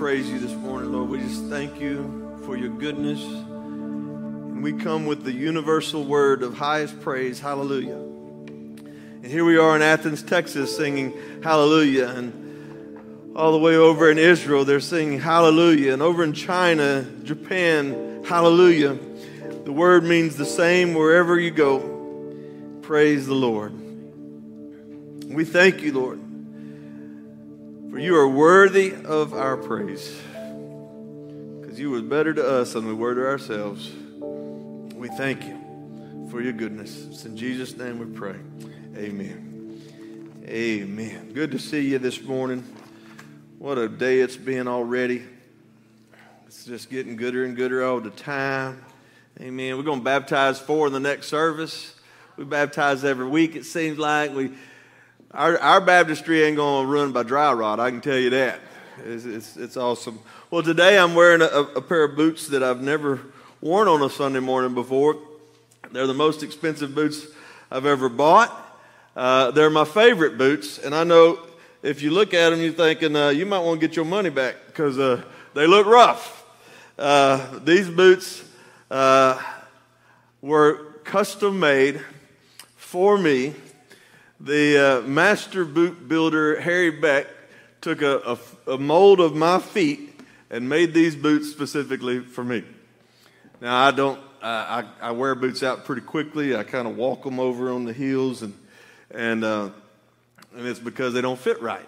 praise you this morning, Lord. We just thank you for your goodness. And we come with the universal word of highest praise, hallelujah. And here we are in Athens, Texas, singing hallelujah. And all the way over in Israel, they're singing hallelujah. And over in China, Japan, hallelujah. The word means the same wherever you go. Praise the Lord. We thank you, Lord, for you are worthy of our praise. Because you were better to us than we were to ourselves. We thank you for your goodness. It's in Jesus' name we pray. Amen. Amen. Good to see you this morning. What a day it's been already. It's just getting gooder and gooder all the time. Amen. We're going to baptize four in the next service. We baptize every week, it seems like. We, our, our baptistry ain't going to run by dry rot, I can tell you that. It's, it's, it's awesome. Well, today I'm wearing a, a pair of boots that I've never worn on a Sunday morning before. They're the most expensive boots I've ever bought. Uh, they're my favorite boots, and I know if you look at them, you're thinking uh, you might want to get your money back because uh, they look rough. Uh, these boots uh, were custom made for me. The uh, master boot builder, Harry Beck, took a, a, a mold of my feet and made these boots specifically for me. Now, I don't, I, I wear boots out pretty quickly. I kind of walk them over on the heels, and, and, uh, and it's because they don't fit right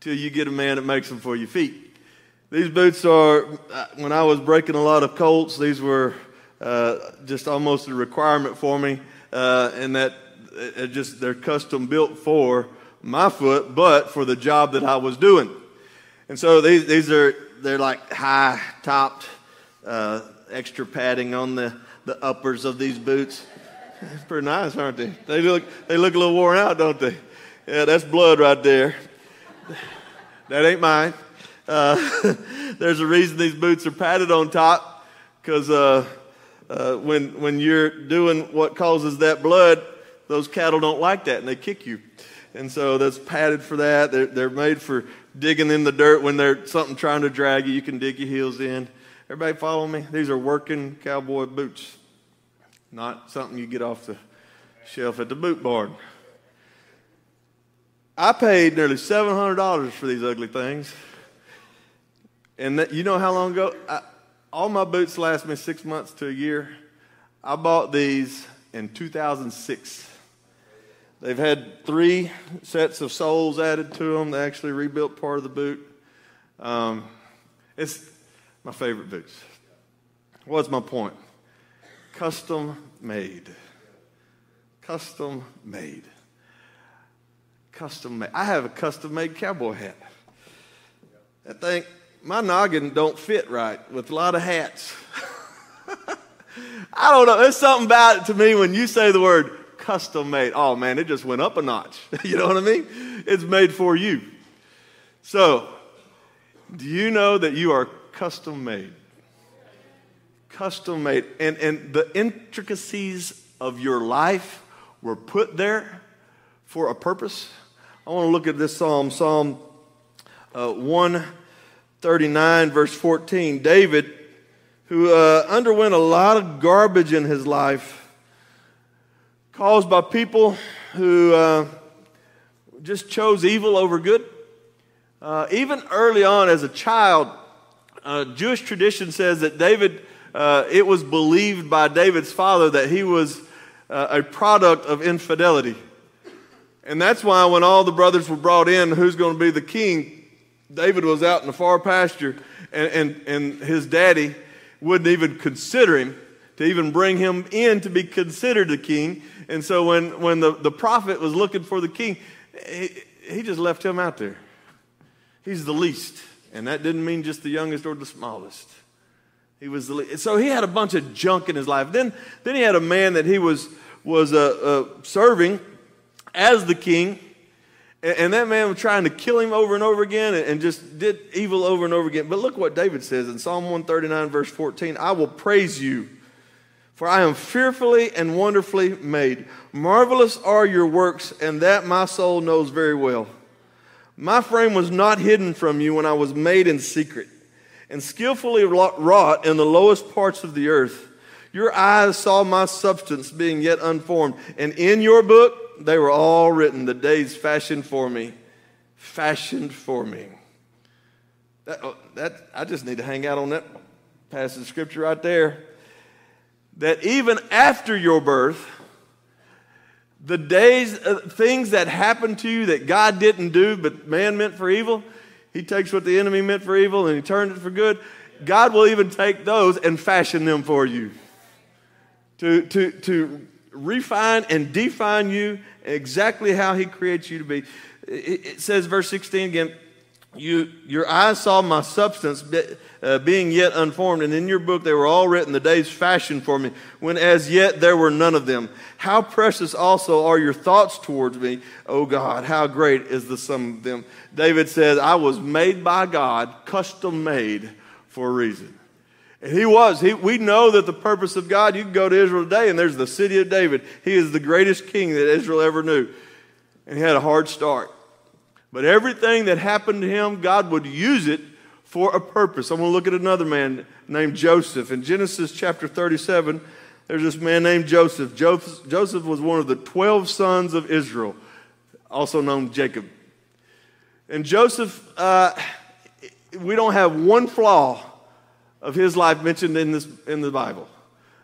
till you get a man that makes them for your feet. These boots are, uh, when I was breaking a lot of colts, these were uh, just almost a requirement for me, uh, and that it just they're custom built for my foot, but for the job that I was doing. And so these, these are, they're like high topped, uh, extra padding on the, the uppers of these boots. Pretty nice, aren't they? They look, they look a little worn out, don't they? Yeah, that's blood right there. That ain't mine. Uh, there's a reason these boots are padded on top because uh, uh, when, when you're doing what causes that blood, those cattle don't like that and they kick you. And so that's padded for that. They're, they're made for digging in the dirt when there's something trying to drag you. You can dig your heels in. Everybody follow me? These are working cowboy boots, not something you get off the shelf at the boot barn. I paid nearly $700 for these ugly things. And that, you know how long ago? I, all my boots last me six months to a year. I bought these in 2006. They've had three sets of soles added to them. They actually rebuilt part of the boot. Um, it's my favorite boots. What's my point? Custom made. Custom made. Custom made. I have a custom made cowboy hat. I think my noggin don't fit right with a lot of hats. I don't know. There's something about it to me when you say the word custom made. Oh man, it just went up a notch. you know what I mean? It's made for you. So, do you know that you are custom made? Custom made. And, and the intricacies of your life were put there for a purpose. I want to look at this psalm, Psalm uh, 139, verse 14. David, who uh, underwent a lot of garbage in his life, caused by people who uh, just chose evil over good. Uh, even early on as a child, uh, Jewish tradition says that David, uh, it was believed by David's father that he was uh, a product of infidelity. And that's why when all the brothers were brought in, who's going to be the king? David was out in the far pasture, and, and, and his daddy wouldn't even consider him to even bring him in to be considered the king. And so when, when the, the prophet was looking for the king, he, he just left him out there. He's the least. And that didn't mean just the youngest or the smallest. He was the least. So he had a bunch of junk in his life. Then, then he had a man that he was, was uh, uh, serving as the king. And, that man was trying to kill him over and over again and just did evil over and over again. But look what David says in Psalm 139, verse 14 I will praise you, for I am fearfully and wonderfully made. Marvelous are your works, and that my soul knows very well. My frame was not hidden from you when I was made in secret and skillfully wrought in the lowest parts of the earth. Your eyes saw my substance being yet unformed, and in your book they were all written, the days fashioned for me, fashioned for me. That, oh, that, I just need to hang out on that passage of scripture right there. That even after your birth, the days, uh, things that happened to you that God didn't do, but man meant for evil, he takes what the enemy meant for evil and he turned it for good. God will even take those and fashion them for you. To, to, to refine and define you exactly how he creates you to be. It, it says, verse 16 again, you, your eyes saw my substance uh, being yet unformed, and in your book they were all written, the days fashioned for me, when as yet there were none of them. How precious also are your thoughts towards me, O God, how great is the sum of them. David says, I was made by God, custom made for a reason. And he was. He, we know that the purpose of God, you can go to Israel today, and there's the city of David. He is the greatest king that Israel ever knew. And he had a hard start. But everything that happened to him, God would use it for a purpose. I'm going to look at another man named Joseph. In Genesis chapter 37, there's this man named Joseph. Joseph was one of the 12 sons of Israel, also known Jacob. And Joseph, uh, we don't have one flaw of his life mentioned in, this, in the Bible.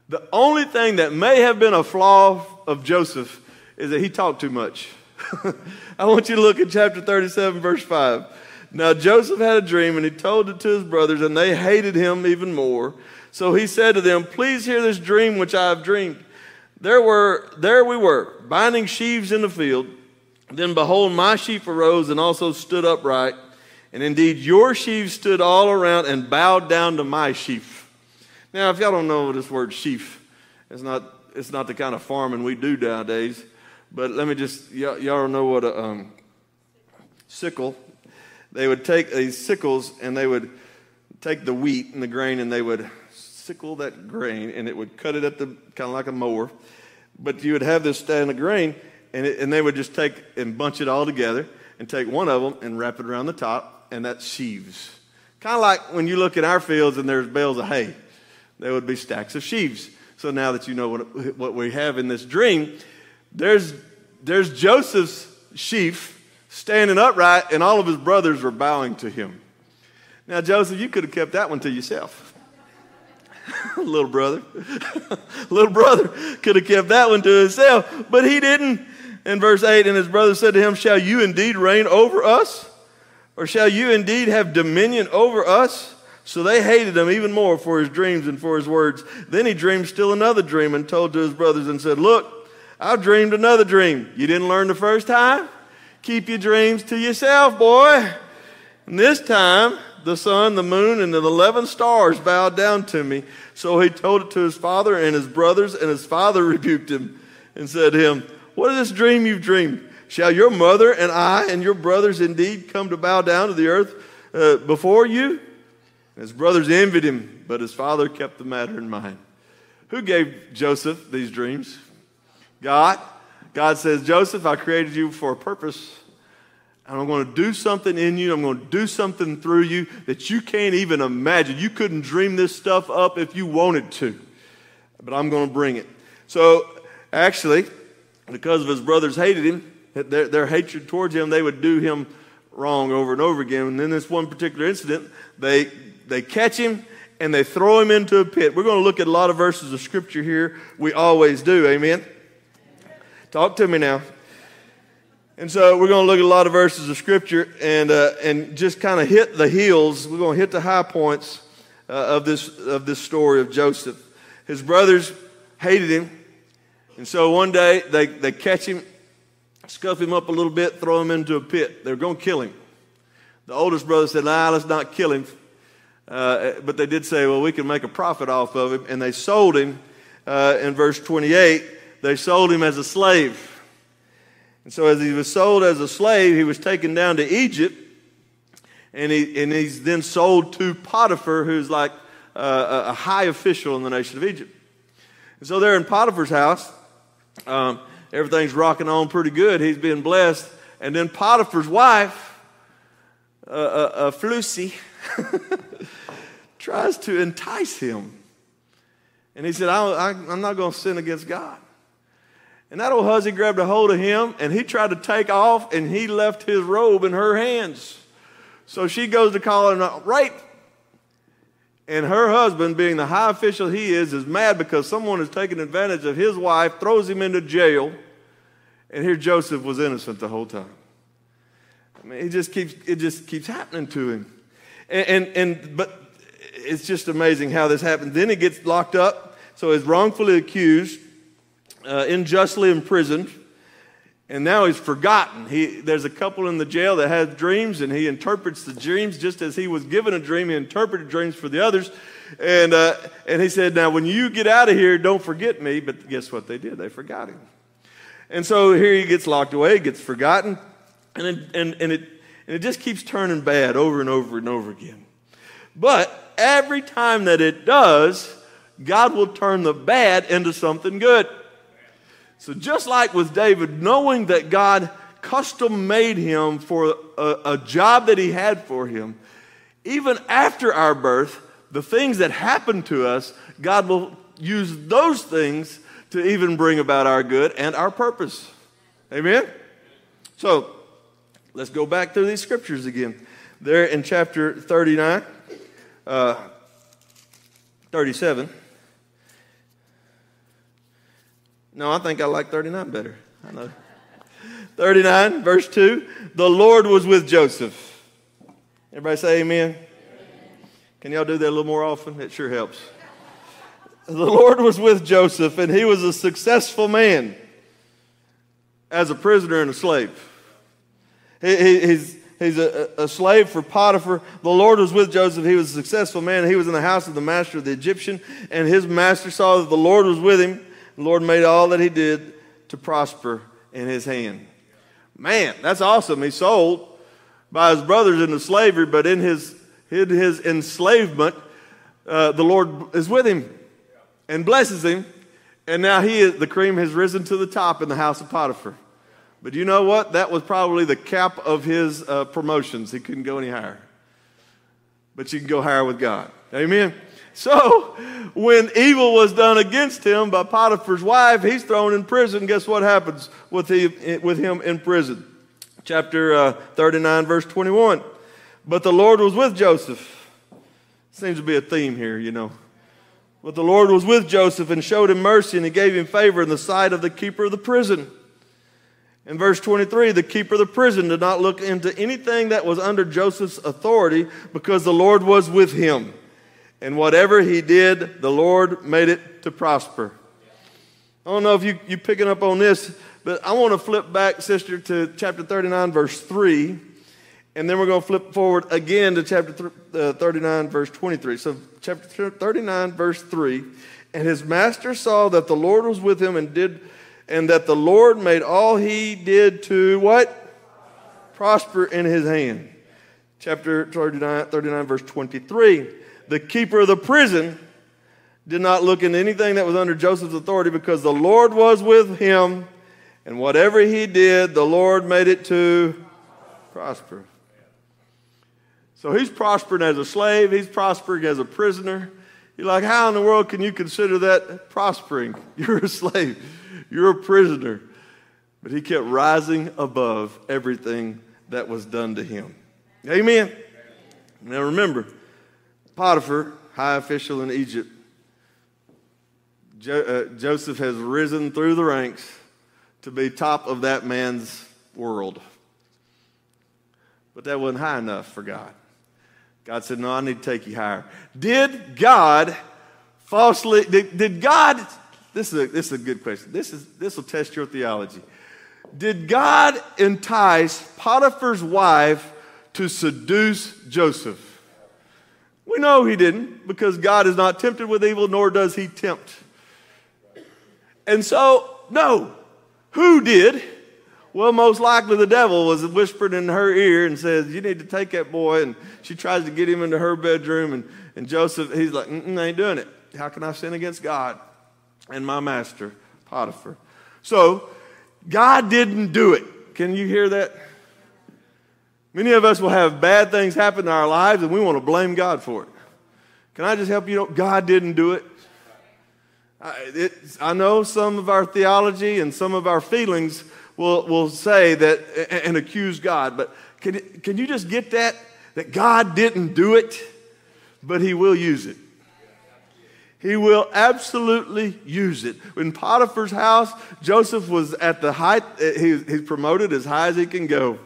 The only thing that may have been a flaw of Joseph is that he talked too much. I want you to look at chapter 37, verse 5. Now Joseph had a dream, and he told it to his brothers, and they hated him even more. So he said to them, Please hear this dream which I have dreamed. There were there we were, binding sheaves in the field. Then behold, my sheaf arose and also stood upright. And indeed, your sheaves stood all around and bowed down to my sheaf. Now, if y'all don't know this word sheaf, it's not, it's not the kind of farming we do nowadays. But let me just, y'all, y'all know what a um, sickle, they would take these sickles and they would take the wheat and the grain and they would sickle that grain and it would cut it at the, kind of like a mower. But you would have this stand of grain and, it, and they would just take and bunch it all together and take one of them and wrap it around the top and that's sheaves. Kind of like when you look at our fields and there's bales of hay, there would be stacks of sheaves. So now that you know what, what we have in this dream, there's, there's Joseph's sheaf standing upright, and all of his brothers were bowing to him. Now, Joseph, you could have kept that one to yourself. little brother. little brother could have kept that one to himself, but he didn't. In verse 8, and his brother said to him, Shall you indeed reign over us? Or shall you indeed have dominion over us? So they hated him even more for his dreams and for his words. Then he dreamed still another dream and told to his brothers and said, Look, I've dreamed another dream. You didn't learn the first time? Keep your dreams to yourself, boy. And this time, the sun, the moon, and the 11 stars bowed down to me. So he told it to his father and his brothers, and his father rebuked him and said to him, What is this dream you've dreamed? Shall your mother and I and your brothers indeed come to bow down to the earth uh, before you? His brothers envied him, but his father kept the matter in mind. Who gave Joseph these dreams? God. God says, Joseph, I created you for a purpose. And I'm going to do something in you. I'm going to do something through you that you can't even imagine. You couldn't dream this stuff up if you wanted to. But I'm going to bring it. So, actually, because of his brothers hated him, their, their hatred towards him, they would do him wrong over and over again. And in this one particular incident, they, they catch him and they throw him into a pit. We're going to look at a lot of verses of scripture here. We always do. Amen. Talk to me now. And so we're going to look at a lot of verses of Scripture and, uh, and just kind of hit the heels. We're going to hit the high points uh, of, this, of this story of Joseph. His brothers hated him. And so one day they, they catch him, scuff him up a little bit, throw him into a pit. They're going to kill him. The oldest brother said, nah, let's not kill him. Uh, but they did say, well, we can make a profit off of him. And they sold him uh, in verse 28 they sold him as a slave. And so, as he was sold as a slave, he was taken down to Egypt, and, he, and he's then sold to Potiphar, who's like uh, a high official in the nation of Egypt. And so, they're in Potiphar's house. Um, everything's rocking on pretty good. He's being blessed. And then Potiphar's wife uh, uh, Flusy tries to entice him. And he said, I, I, I'm not going to sin against God. And that old hussy grabbed a hold of him and he tried to take off and he left his robe in her hands. So she goes to call him rape. And her husband, being the high official he is, is mad because someone has taken advantage of his wife, throws him into jail. And here Joseph was innocent the whole time. I mean, it just keeps, it just keeps happening to him. And, and, and but it's just amazing how this happens. Then he gets locked up, so he's wrongfully accused, uh, unjustly imprisoned, and now he's forgotten. He, there's a couple in the jail that has dreams, and he interprets the dreams just as he was given a dream. He interpreted dreams for the others. And, uh, and he said, Now, when you get out of here, don't forget me. But guess what they did? They forgot him. And so here he gets locked away, gets forgotten, and it, and, and, it, and it just keeps turning bad over and over and over again. But every time that it does, God will turn the bad into something good. So, just like with David, knowing that God custom made him for a, a, job that he had for him, even after our birth, the things that happen to us, God will use those things to even bring about our good and our purpose. Amen? So, let's go back to these scriptures again. There in chapter 39, uh, 37. No, I think I like 39 better. I know. 39, verse 2. The Lord was with Joseph. Everybody say amen. amen. Can y'all do that a little more often? It sure helps. The Lord was with Joseph, and he was a successful man as a prisoner and a slave. He, he, he's, he's a, a, slave for Potiphar. The Lord was with Joseph. He was a successful man. He was in the house of the master of the Egyptian, and his master saw that the Lord was with him the Lord made all that he did to prosper in his hand. Man, that's awesome. He's sold by his brothers into slavery, but in his, in his enslavement, uh, the Lord is with him and blesses him. And now he is, the cream has risen to the top in the house of Potiphar. But you know what? That was probably the cap of his uh, promotions. He couldn't go any higher. But you can go higher with God. Amen. So, when evil was done against him by Potiphar's wife, he's thrown in prison. Guess what happens with, he, with him in prison? Chapter uh, 39, verse 21. But the Lord was with Joseph. Seems to be a theme here, you know. But the Lord was with Joseph and showed him mercy, and he gave him favor in the sight of the keeper of the prison. In verse 23, the keeper of the prison did not look into anything that was under Joseph's authority because the Lord was with him and whatever he did, the Lord made it to prosper. I don't know if you, you picking up on this, but I want to flip back, sister, to chapter 39, verse 3. And then we're going to flip forward again to chapter uh, 39, verse 23. So, chapter 39, verse 3. And his master saw that the Lord was with him and did, and that the Lord made all he did to what? Prosper in his hand. Chapter 39, 39 verse 23 the keeper of the prison did not look into anything that was under Joseph's authority because the Lord was with him, and whatever he did, the Lord made it to prosper. So he's prospering as a slave, he's prospering as a prisoner. You're like, how in the world can you consider that prospering? You're a slave, you're a prisoner. But he kept rising above everything that was done to him. Amen. Now remember, Potiphar, high official in Egypt, jo- uh, Joseph has risen through the ranks to be top of that man's world. But that wasn't high enough for God. God said, No, I need to take you higher. Did God falsely, did, did God, this is, a, this is a good question. This, is, this will test your theology. Did God entice Potiphar's wife to seduce Joseph? We know he didn't because God is not tempted with evil, nor does he tempt. And so, no. Who did? Well, most likely the devil was whispered in her ear and says, You need to take that boy. And she tries to get him into her bedroom. And, and Joseph, he's like, mm I ain't doing it. How can I sin against God and my master, Potiphar? So, God didn't do it. Can you hear that? Many of us will have bad things happen in our lives and we want to blame God for it. Can I just help you? Know God didn't do it. I, it, I know some of our theology and some of our feelings will, will say that and accuse God, but can, can you just get that? That God didn't do it, but He will use it. He will absolutely use it. In Potiphar's house, Joseph was at the height, he, he's promoted as high as he can go.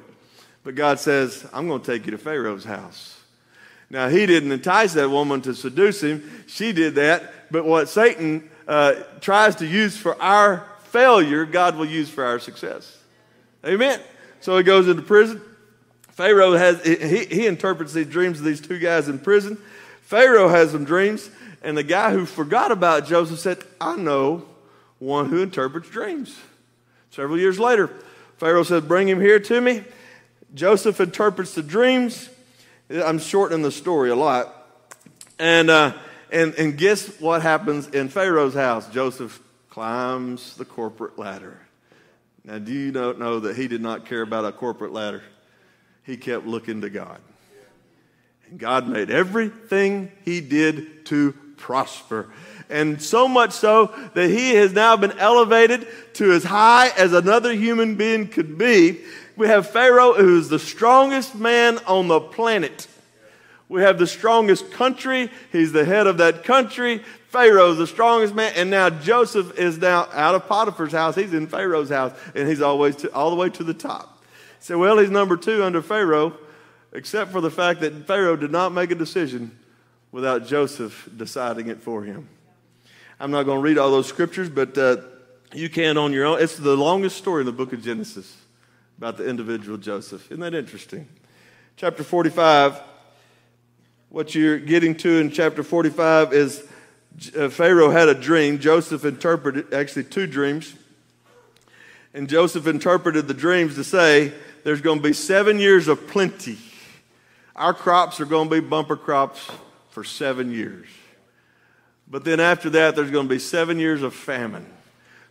But God says, I'm going to take you to Pharaoh's house. Now, he didn't entice that woman to seduce him. She did that. But what Satan uh, tries to use for our failure, God will use for our success. Amen. So he goes into prison. Pharaoh has, he, he interprets these dreams of these two guys in prison. Pharaoh has some dreams. And the guy who forgot about Joseph said, I know one who interprets dreams. Several years later, Pharaoh said, Bring him here to me. Joseph interprets the dreams. I'm shortening the story a lot. And, uh, and, and guess what happens in Pharaoh's house? Joseph climbs the corporate ladder. Now, do you know, know that he did not care about a corporate ladder? He kept looking to God. And God made everything he did to prosper. And so much so that he has now been elevated to as high as another human being could be. We have Pharaoh, who's the strongest man on the planet. We have the strongest country. He's the head of that country. Pharaoh's the strongest man. And now Joseph is now out of Potiphar's house. He's in Pharaoh's house, and he's always to, all the way to the top. So, well, he's number two under Pharaoh, except for the fact that Pharaoh did not make a decision without Joseph deciding it for him. I'm not going to read all those scriptures, but uh, you can on your own. It's the longest story in the book of Genesis about the individual Joseph. Isn't that interesting? Chapter 45, what you're getting to in chapter 45 is uh, Pharaoh had a dream. Joseph interpreted, actually, two dreams. And Joseph interpreted the dreams to say there's going to be seven years of plenty. Our crops are going to be bumper crops for seven years. But then after that, there's going to be seven years of famine.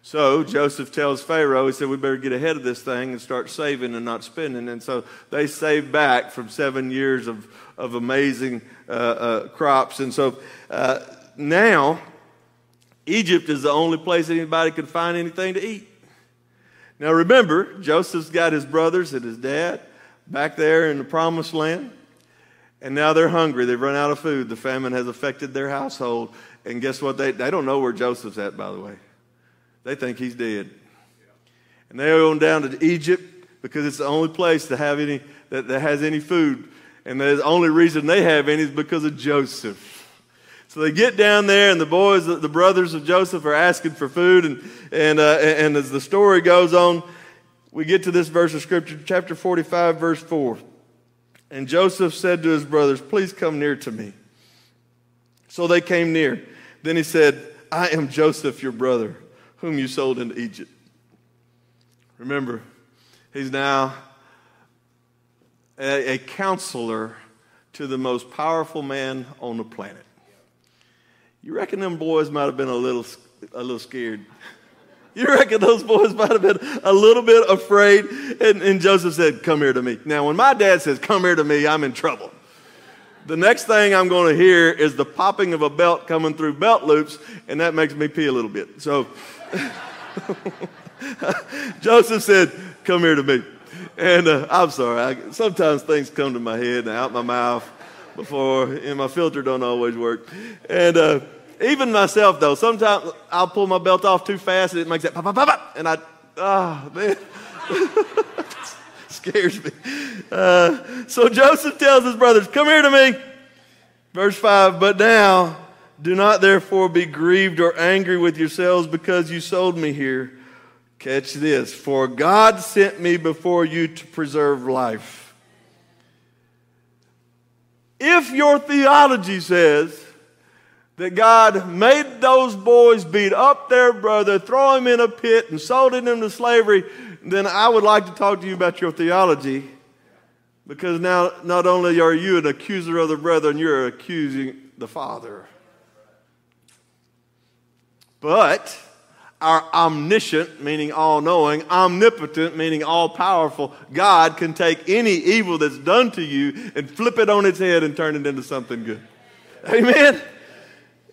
So Joseph tells Pharaoh, he said, we better get ahead of this thing and start saving and not spending. And so they saved back from seven years of, of amazing uh, uh, crops. And so uh, now, Egypt is the only place anybody could find anything to eat. Now remember, Joseph's got his brothers and his dad back there in the promised land. And now they're hungry. They've run out of food. The famine has affected their household. And guess what? They, they don't know where Joseph's at, by the way. They think he's dead. And they go down to Egypt because it's the only place to have any, that, that has any food. And the only reason they have any is because of Joseph. So they get down there, and the boys, the brothers of Joseph, are asking for food. And, and, uh, and as the story goes on, we get to this verse of Scripture, chapter 45, verse 4. And Joseph said to his brothers, Please come near to me. So they came near. Then he said, I am Joseph, your brother, whom you sold into Egypt. Remember, he's now a, a counselor to the most powerful man on the planet. You reckon them boys might have been a little, a little scared? You reckon those boys might have been a little bit afraid? And, and Joseph said, Come here to me. Now, when my dad says, Come here to me, I'm in trouble. The next thing I'm going to hear is the popping of a belt coming through belt loops, and that makes me pee a little bit. So Joseph said, Come here to me. And uh, I'm sorry, I, sometimes things come to my head and out my mouth before, and my filter don't always work. And uh, even myself, though, sometimes I'll pull my belt off too fast and it makes that pop, pop, pop, pop and I, oh, man. scares me. Uh, so Joseph tells his brothers, Come here to me. Verse 5 But now, do not therefore be grieved or angry with yourselves because you sold me here. Catch this. For God sent me before you to preserve life. If your theology says that God made those boys beat up their brother, throw him in a pit, and sold him into slavery, then I would like to talk to you about your theology. Because now, not only are you an accuser of the brethren, you're accusing the Father. But Our omniscient, meaning all knowing, omnipotent, meaning all powerful, God can take any evil that's done to you and flip it on its head and turn it into something good. Amen?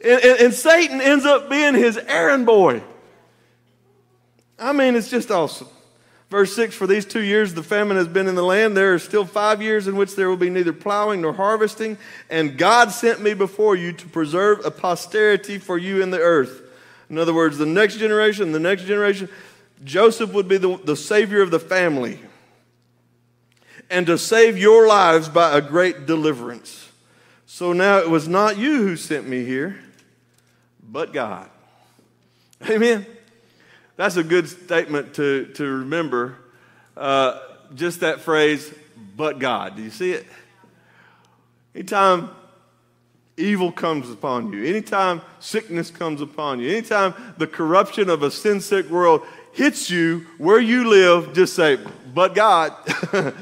And, and, and Satan ends up being his errand boy. I mean, it's just awesome. Verse 6 For these two years the famine has been in the land. There are still five years in which there will be neither plowing nor harvesting. And God sent me before you to preserve a posterity for you in the earth. In other words, the next generation, the next generation, Joseph would be the, the savior of the family and to save your lives by a great deliverance. So now it was not you who sent me here, but God. Amen. That's a good statement to, to remember. Uh, just that phrase, but God. Do you see it? Anytime evil comes upon you, anytime sickness comes upon you, anytime the corruption of a sin sick world hits you where you live, just say, but God.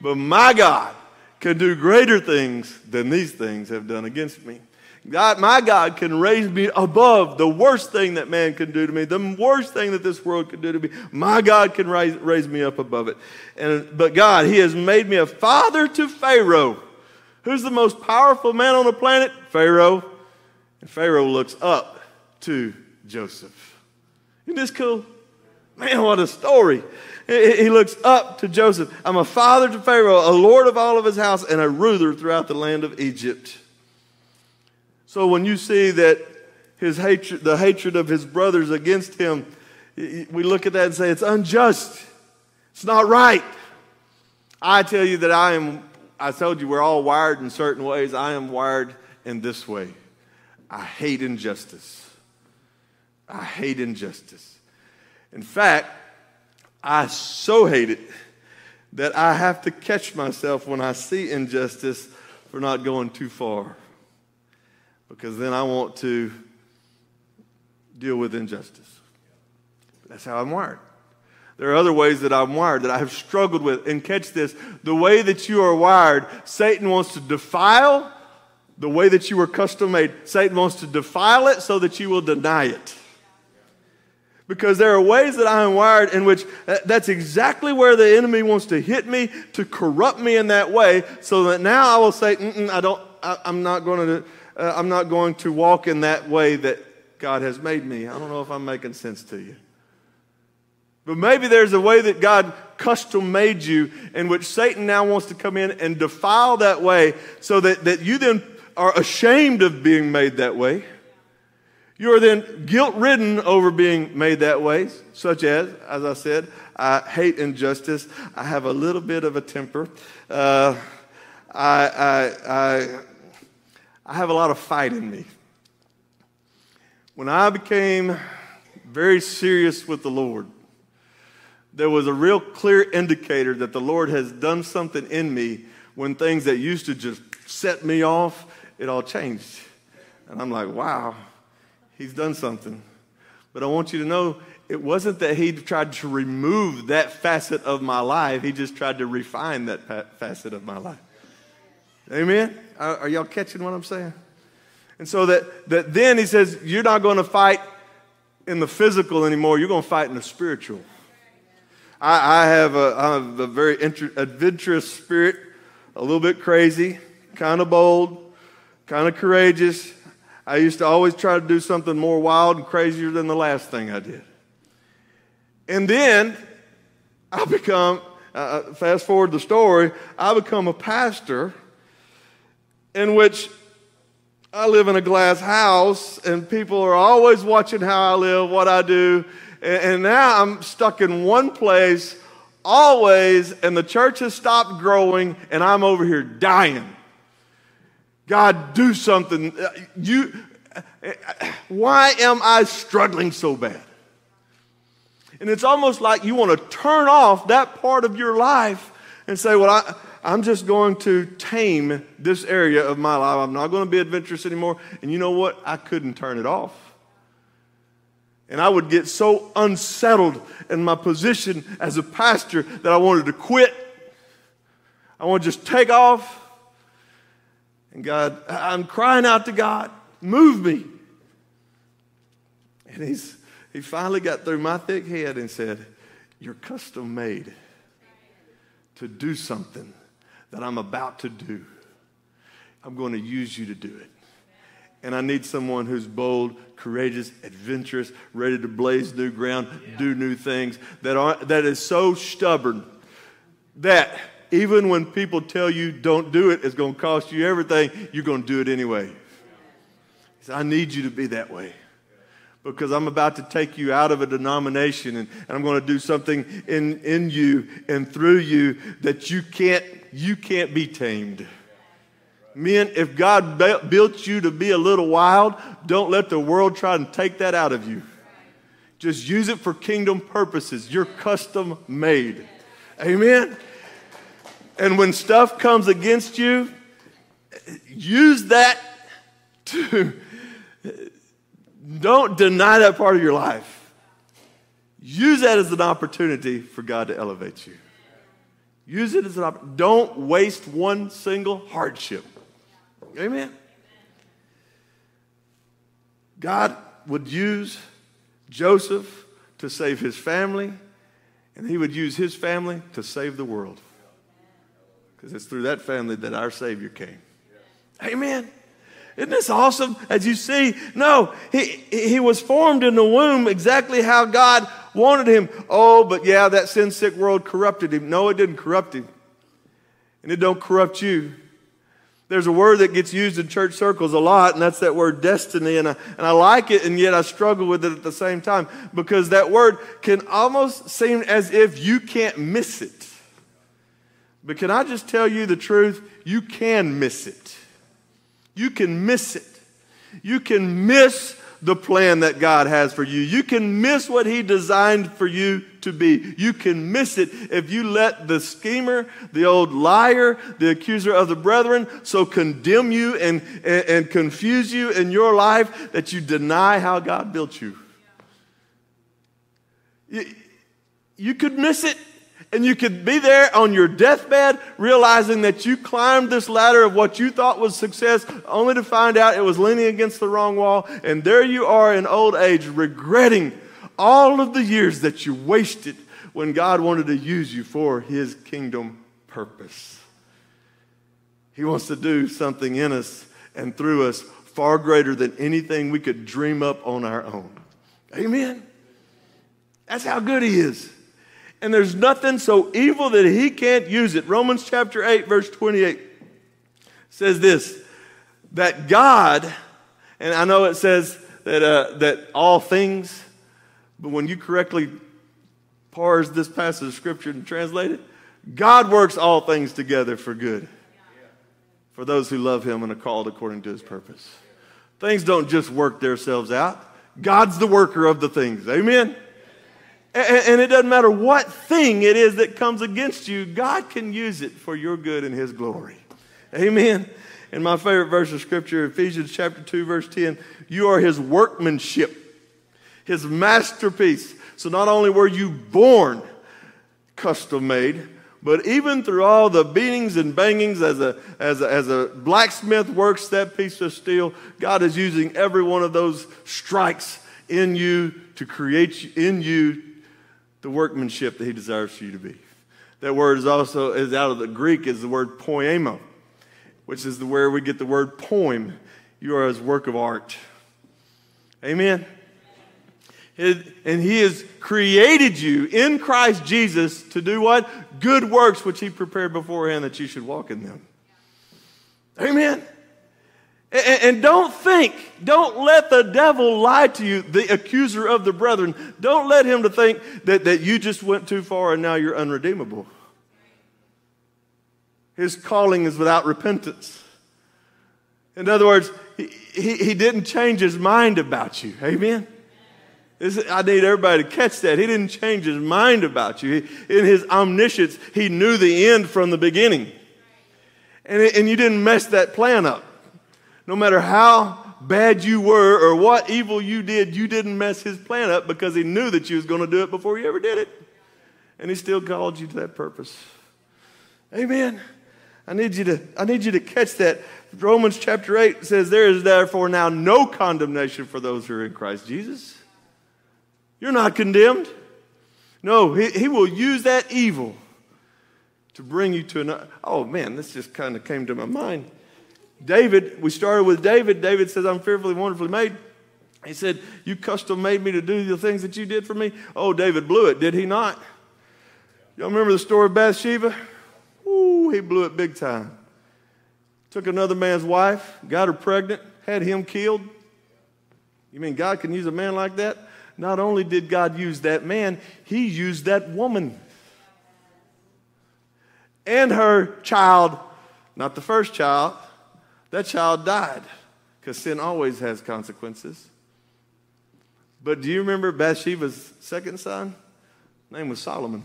but my God can do greater things than these things have done against me. God, my God can raise me above the worst thing that man can do to me, the worst thing that this world can do to me. My God can raise, raise me up above it. And, but God, He has made me a father to Pharaoh. Who's the most powerful man on the planet? Pharaoh. And Pharaoh looks up to Joseph. Isn't this cool? Man, what a story. He looks up to Joseph. I'm a father to Pharaoh, a lord of all of his house, and a ruler throughout the land of Egypt. So when you see that his hatred, the hatred of his brothers against him, we look at that and say, it's unjust. It's not right. I tell you that I am, I told you we're all wired in certain ways. I am wired in this way. I hate injustice. I hate injustice. In fact, I so hate it that I have to catch myself when I see injustice for not going too far because then I want to deal with injustice. That's how I'm wired. There are other ways that I'm wired that I have struggled with. And catch this the way that you are wired, Satan wants to defile the way that you were custom made. Satan wants to defile it so that you will deny it. Because there are ways that I am wired in which uh, that's exactly where the enemy wants to hit me, to corrupt me in that way, so that now I will say, I don't, I, I'm not going to uh, I'm not going to walk in that way that God has made me. I don't know if I'm making sense to you. But maybe there's a way that God custom made you in which Satan now wants to come in and defile that way so that, that you then are ashamed of being made that way. You are then guilt ridden over being made that way, such as, as I said, I hate injustice. I have a little bit of a temper. Uh, I, I, I, I have a lot of fight in me. When I became very serious with the Lord, there was a real clear indicator that the Lord has done something in me when things that used to just set me off, it all changed. And I'm like, wow, he's done something. But I want you to know it wasn't that he tried to remove that facet of my life, he just tried to refine that facet of my life. Amen? Are, y'all catching what I'm saying? And so that, that then he says, You're not going to fight in the physical anymore, you're going to fight in the spiritual. I, I have, a, I have a very adventurous spirit, a little bit crazy, kind of bold, kind of courageous. I used to always try to do something more wild and crazier than the last thing I did. And then I become, uh, uh fast forward the story, I become a pastor in which I live in a glass house and people are always watching how I live, what I do. And, now I'm stuck in one place always, and the church has stopped growing, and I'm over here dying. God, do something. Uh, you, why am I struggling so bad? And it's almost like you want to turn off that part of your life and say, Well, I, I'm just going to tame this area of my life. I'm not going to be adventurous anymore. And you know what? I couldn't turn it off. And I would get so unsettled in my position as a pastor that I wanted to quit. I want to just take off. And God, I'm crying out to God, move me. And He's, he finally got through my thick head and said, You're custom made to do something that I'm about to do. I'm going to use you to do it. And I need someone who's bold, courageous, adventurous, ready to blaze new ground, do new things, that, are, that is so stubborn that even when people tell you don't do it, it's going to cost you everything, you're going to do it anyway. Said, I need you to be that way because I'm about to take you out of a denomination and, and, I'm going to do something in, in you and through you that you can't, you can't be tamed. Men, if God built you to be a little wild, don't let the world try and take that out of you. Just use it for kingdom purposes. You're custom made. Amen. And when stuff comes against you, use that to don't deny that part of your life. Use that as an opportunity for God to elevate you. Use it as an opportunity. Don't waste one single hardship. Amen. God would use Joseph to save his family, and he would use his family to save the world. Because it's through that family that our Savior came. Amen. Isn't this awesome? As you see, no, he, he was formed in the womb exactly how God wanted him. Oh, but yeah, that sin sick world corrupted him. No, it didn't corrupt him. And it don't corrupt you. There's a word that gets used in church circles a lot, and that's that word destiny. And I, and I like it, and yet I struggle with it at the same time because that word can almost seem as if you can't miss it. But can I just tell you the truth? You can miss it you can miss it. You can miss the plan that God has for you. You can miss what He designed for you to be. You can miss it if you let the schemer, the old liar, the accuser of the brethren, so condemn you and, and, and confuse you in your life that you deny how God built you. You, you could miss it and you could be there on your deathbed realizing that you climbed this ladder of what you thought was success only to find out it was leaning against the wrong wall. And there you are in old age regretting all of the years that you wasted when God wanted to use you for his kingdom purpose. He wants to do something in us and through us far greater than anything we could dream up on our own. Amen. That's how good he is and there's nothing so evil that he can't use it. Romans chapter 8, verse 28 says this that God, and I know it says that, uh, that all things, but when you correctly parse this passage of scripture and translate it, God works all things together for good for those who love him and are called according to his purpose. Things don't just work themselves out. God's the worker of the things. Amen. And it doesn't matter what thing it is that comes against you, God can use it for your good and His glory. Amen. And my favorite verse of Scripture, Ephesians chapter 2, verse 10 you are His workmanship, His masterpiece. So not only were you born custom made, but even through all the beatings and bangings as a, as a, as a blacksmith works that piece of steel, God is using every one of those strikes in you to create in you the workmanship that he desires for you to be. That word is also is out of the Greek is the word poiema, which is the where we get the word poem. You are his work of art. Amen. And he has created you in Christ Jesus to do what? Good works which he prepared beforehand that you should walk in them. Amen. And, don't think, don't let the devil lie to you, the accuser of the brethren. Don't let him to think that, that you just went too far and now you're unredeemable. His calling is without repentance. In other words, he, he, he didn't change his mind about you. Amen? This, I need everybody to catch that. He didn't change his mind about you. He, in his omniscience, he knew the end from the beginning. And, and you didn't mess that plan up. No matter how bad you were or what evil you did, you didn't mess his plan up because he knew that you was going to do it before you ever did it. And he still called you to that purpose. Amen. I need you to, I need you to catch that. Romans chapter 8 says, There is therefore now no condemnation for those who are in Christ Jesus. You're not condemned. No, he, he will use that evil to bring you to another. Oh man, this just kind of came to my mind. David, we started with David. David says, I'm fearfully, wonderfully made. He said, You custom made me to do the things that you did for me. Oh, David blew it, did he not? Y'all remember the story of Bathsheba? Ooh, he blew it big time. Took another man's wife, got her pregnant, had him killed. You mean God can use a man like that? Not only did God use that man, he used that woman and her child, not the first child. That child died because sin always has consequences. But do you remember Bathsheba's second son? His name was Solomon.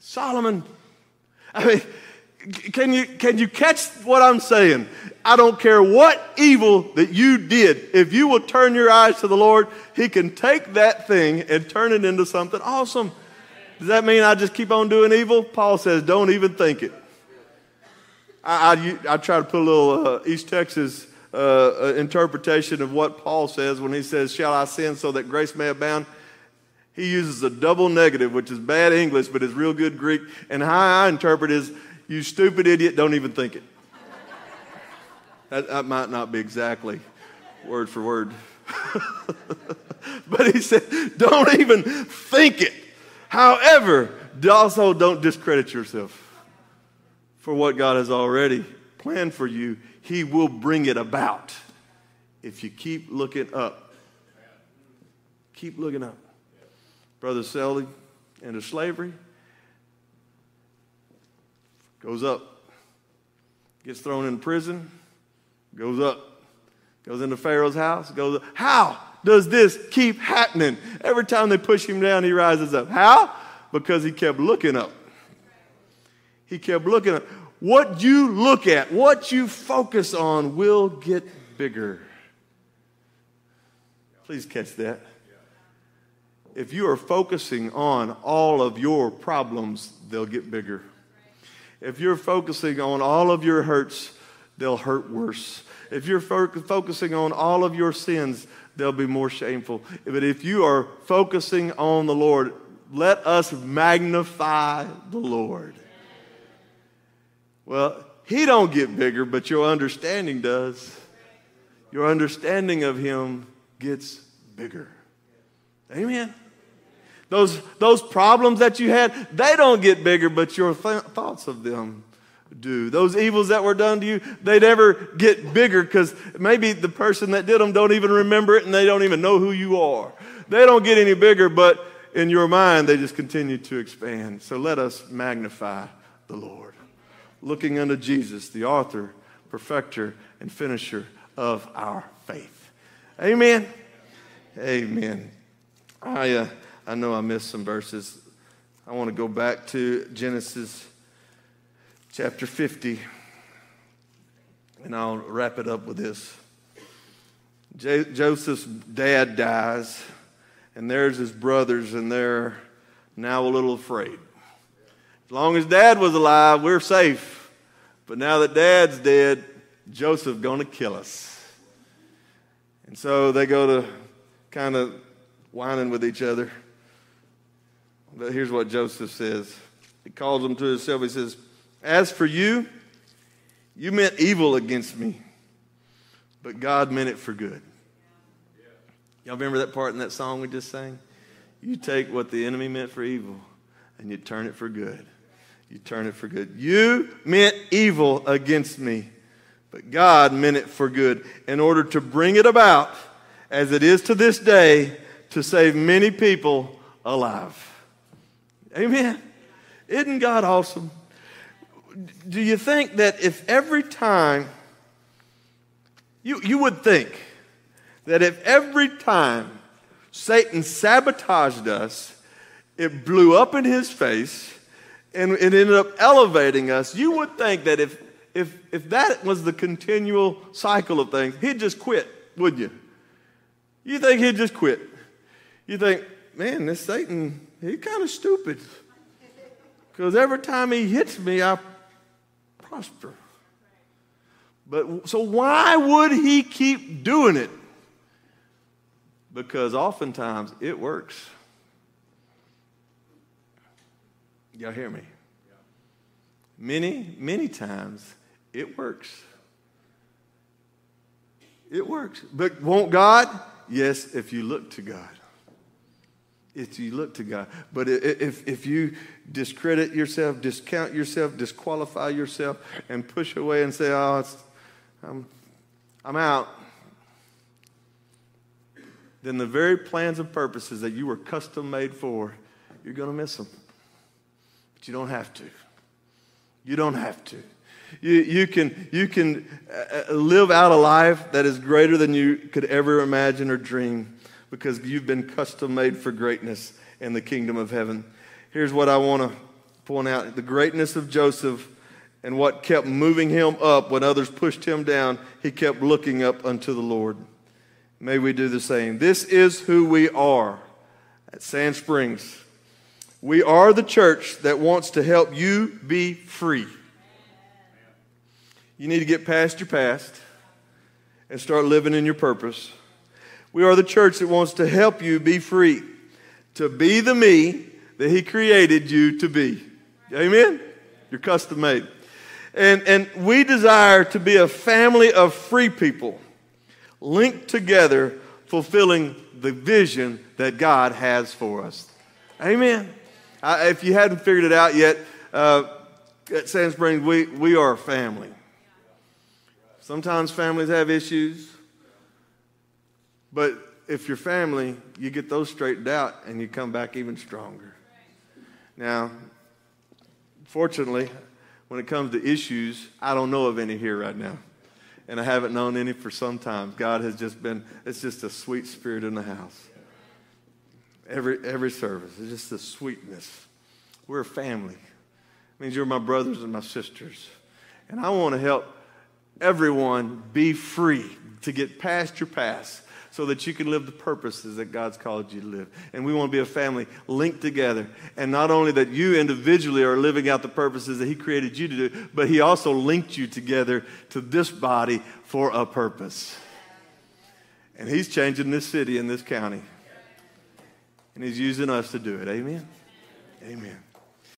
Solomon. I mean, can you, can you catch what I'm saying? I don't care what evil that you did. If you will turn your eyes to the Lord, He can take that thing and turn it into something awesome. Does that mean I just keep on doing evil? Paul says, don't even think it. I, I, I try to put a little uh, East Texas uh, uh, interpretation of what Paul says when he says, Shall I sin so that grace may abound? He uses a double negative, which is bad English, but is real good Greek. And how I interpret is, You stupid idiot, don't even think it. that, that might not be exactly word for word. but he said, Don't even think it. However, also don't discredit yourself for what God has already planned for you. He will bring it about if you keep looking up. Keep looking up. Brother Selly into slavery goes up, gets thrown in prison, goes up, goes into Pharaoh's house, goes up. How? does this keep happening? Every time they push him down, he rises up. How? Because he kept looking up. He kept looking at What you look at, what you focus on, will get bigger. Please catch that. If you are focusing on all of your problems, they'll get bigger. If you're focusing on all of your hurts, they'll hurt worse. If you're fo- focusing on all of your sins, they'll be more shameful. But if you are focusing on the Lord, let us magnify the Lord. Well, he don't get bigger, but your understanding does. Your understanding of him gets bigger. Amen. Those, those problems that you had, they don't get bigger, but your th- thoughts of them do. Those evils that were done to you, they never get bigger because maybe the person that did them don't even remember it and they don't even know who you are. They don't get any bigger, but in your mind, they just continue to expand. So let us magnify the Lord. Looking unto Jesus, the author, perfecter, and finisher of our faith. Amen. Amen. I, uh, I know I missed some verses. I want to go back to Genesis chapter 50. And I'll wrap it up with this. Joseph's dad dies, and there's his brothers, and they're now a little afraid. As long as dad was alive, we're safe. But now that dad's dead, Joseph's going to kill us. And so they go to kind of whining with each other. But here's what Joseph says. He calls them to himself. He says, as for you, you meant evil against me, but God meant it for good. Y'all remember that part in that song we just sang? You take what the enemy meant for evil and you turn it for good. You turn it for good. You meant evil against me, but God meant it for good in order to bring it about, as it is to this day, to save many people alive. Amen. Isn't God awesome? do you think that if every time, you, you would think that if every time Satan sabotaged us, it blew up in his face and it ended up elevating us, you would think that if, if, if that was the continual cycle of things, he'd just quit, wouldn't you? You think he'd just quit. You think, man, this Satan, he's kind of stupid. Because every time he hits me, I prosper. But so why would he keep doing it? because oftentimes it works. Y'all hear me? Many, many times it works. It works. But won't God? Yes, if you look to God. If you look to God. But if, if you discredit yourself, discount yourself, disqualify yourself, and push away and say, oh, I'm, I'm out, then the very plans and purposes that you were custom made for, you're going to miss them. You don't have to. You don't have to. You, you can, you can uh, uh, live out a life that is greater than you could ever imagine or dream because you've been custom made for greatness in the kingdom of heaven. Here's what I want to point out the greatness of Joseph and what kept moving him up when others pushed him down, he kept looking up unto the Lord. May we do the same. This is who we are at Sand Springs. We are the church that wants to help you be free. You need to get past your past and start living in your purpose. We are the church that wants to help you be free, to be the me that He created you to be. Amen? You're custom made. And, and we desire to be a family of free people linked together, fulfilling the vision that God has for us. Amen. I, if you hadn't figured it out yet, uh, at Sand Springs, we, we are a family. Sometimes families have issues, but if you're family, you get those straightened out and you come back even stronger. Now, fortunately, when it comes to issues, I don't know of any here right now. And I haven't known any for some time. God has just been, it's just a sweet spirit in the house. Every, every service, it's just the sweetness. We're a family. It means you're my brothers and my sisters. And I want to help everyone be free to get past your past so that you can live the purposes that God's called you to live. And we want to be a family linked together. And not only that you individually are living out the purposes that He created you to do, but He also linked you together to this body for a purpose. And He's changing this city and this county. And He's using us to do it. Amen? Amen.